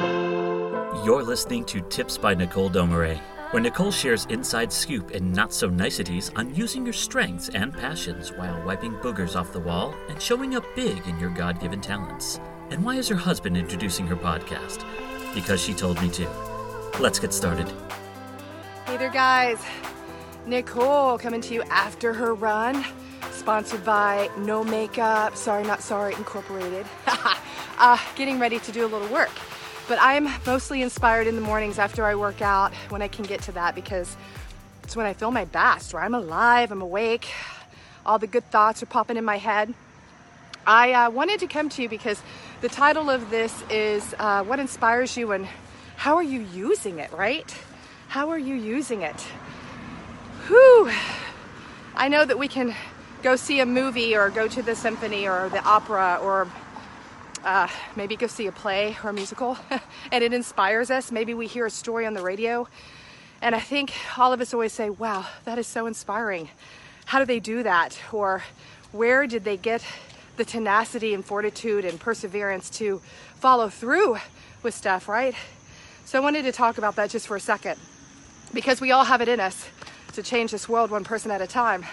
You're listening to Tips by Nicole Domare, where Nicole shares inside scoop and not so niceties on using your strengths and passions while wiping boogers off the wall and showing up big in your God given talents. And why is her husband introducing her podcast? Because she told me to. Let's get started. Hey there, guys. Nicole coming to you after her run, sponsored by No Makeup, Sorry Not Sorry Incorporated. uh, getting ready to do a little work. But I'm mostly inspired in the mornings after I work out when I can get to that because it's when I feel my best, where I'm alive, I'm awake, all the good thoughts are popping in my head. I uh, wanted to come to you because the title of this is uh, What Inspires You and How Are You Using It, right? How are you using it? Whew. I know that we can go see a movie or go to the symphony or the opera or uh, maybe go see a play or a musical and it inspires us. Maybe we hear a story on the radio. And I think all of us always say, wow, that is so inspiring. How do they do that? Or where did they get the tenacity and fortitude and perseverance to follow through with stuff, right? So I wanted to talk about that just for a second because we all have it in us to change this world one person at a time.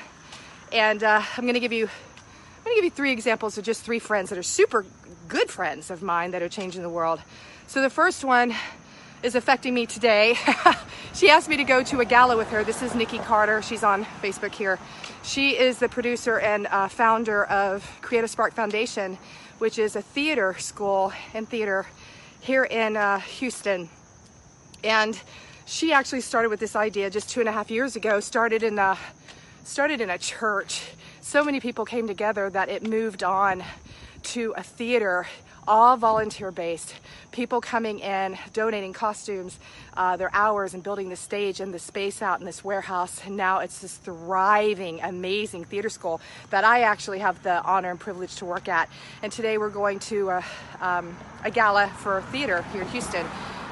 And uh, I'm going to give you I'm going to give you three examples of just three friends that are super good friends of mine that are changing the world. So the first one is affecting me today. she asked me to go to a gala with her. This is Nikki Carter. She's on Facebook here. She is the producer and uh, founder of Creative Spark Foundation, which is a theater school and theater here in uh, Houston. And she actually started with this idea just two and a half years ago. Started in a started in a church. So many people came together that it moved on to a theater, all volunteer based. People coming in, donating costumes, uh, their hours, and building the stage and the space out in this warehouse. And now it's this thriving, amazing theater school that I actually have the honor and privilege to work at. And today we're going to a, um, a gala for theater here in Houston.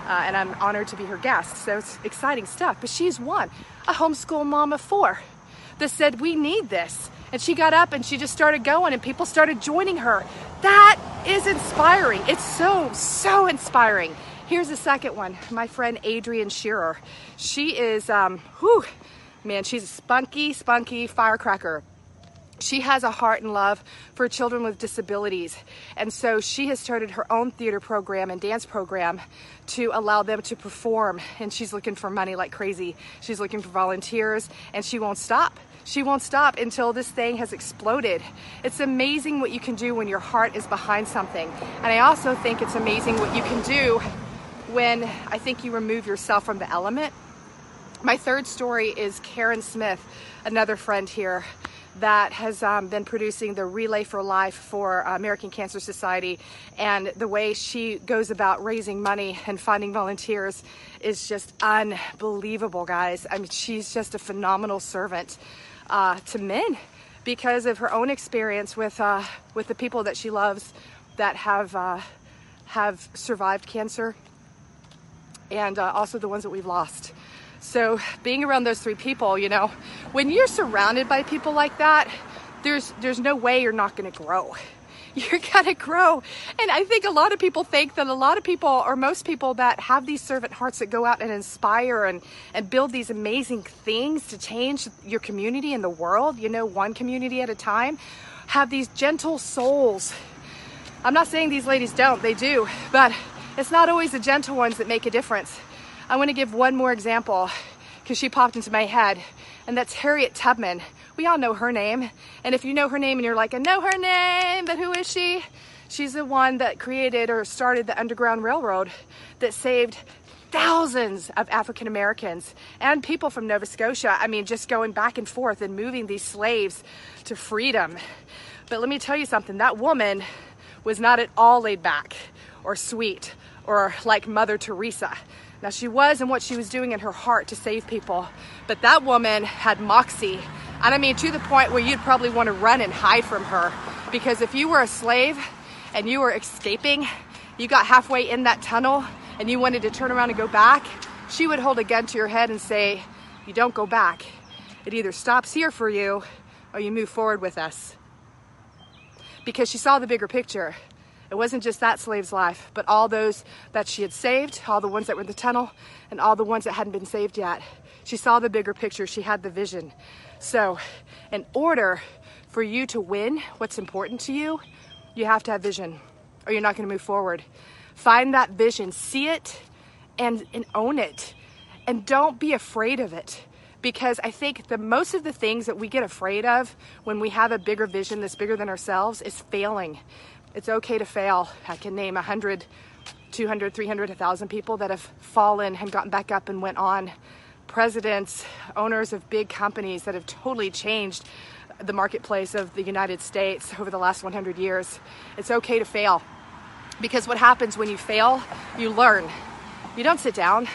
Uh, and I'm honored to be her guest. So it's exciting stuff. But she's one, a homeschool mom of four, that said, We need this. And she got up and she just started going, and people started joining her. That is inspiring. It's so, so inspiring. Here's the second one my friend Adrienne Shearer. She is, um, whew, man, she's a spunky, spunky firecracker. She has a heart and love for children with disabilities. And so she has started her own theater program and dance program to allow them to perform. And she's looking for money like crazy. She's looking for volunteers and she won't stop. She won't stop until this thing has exploded. It's amazing what you can do when your heart is behind something. And I also think it's amazing what you can do when I think you remove yourself from the element. My third story is Karen Smith, another friend here that has um, been producing the Relay for Life for American Cancer Society. And the way she goes about raising money and finding volunteers is just unbelievable, guys. I mean, she's just a phenomenal servant uh, to men because of her own experience with uh, with the people that she loves that have uh, have survived cancer, and uh, also the ones that we've lost. So being around those three people, you know, when you're surrounded by people like that, there's there's no way you're not going to grow. You're going to grow. And I think a lot of people think that a lot of people or most people that have these servant hearts that go out and inspire and and build these amazing things to change your community and the world, you know, one community at a time, have these gentle souls. I'm not saying these ladies don't, they do, but it's not always the gentle ones that make a difference. I want to give one more example because she popped into my head, and that's Harriet Tubman. We all know her name. And if you know her name and you're like, I know her name, but who is she? She's the one that created or started the Underground Railroad that saved thousands of African Americans and people from Nova Scotia. I mean, just going back and forth and moving these slaves to freedom. But let me tell you something that woman was not at all laid back or sweet or like Mother Teresa. Now, she was and what she was doing in her heart to save people, but that woman had moxie. And I mean, to the point where you'd probably want to run and hide from her. Because if you were a slave and you were escaping, you got halfway in that tunnel and you wanted to turn around and go back, she would hold a gun to your head and say, You don't go back. It either stops here for you or you move forward with us. Because she saw the bigger picture. It wasn't just that slave's life, but all those that she had saved, all the ones that were in the tunnel, and all the ones that hadn't been saved yet. She saw the bigger picture, she had the vision. So, in order for you to win what's important to you, you have to have vision, or you're not going to move forward. Find that vision, see it, and, and own it. And don't be afraid of it because I think the most of the things that we get afraid of when we have a bigger vision that's bigger than ourselves is failing. It's okay to fail. I can name 100, 200, 300, 1,000 people that have fallen and gotten back up and went on. Presidents, owners of big companies that have totally changed the marketplace of the United States over the last 100 years. It's okay to fail because what happens when you fail, you learn. You don't sit down,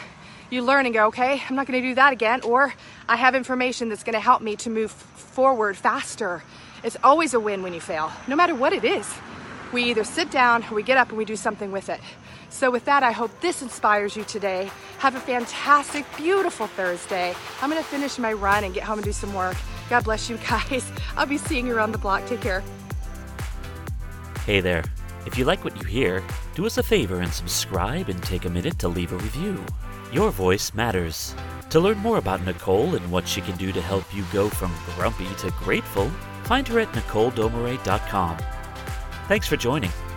you learn and go, okay, I'm not going to do that again, or I have information that's going to help me to move forward faster. It's always a win when you fail, no matter what it is. We either sit down or we get up and we do something with it. So, with that, I hope this inspires you today. Have a fantastic, beautiful Thursday. I'm to finish my run and get home and do some work. God bless you guys. I'll be seeing you around the block. Take care. Hey there. If you like what you hear, do us a favor and subscribe and take a minute to leave a review. Your voice matters. To learn more about Nicole and what she can do to help you go from grumpy to grateful, find her at NicoleDomare.com. Thanks for joining.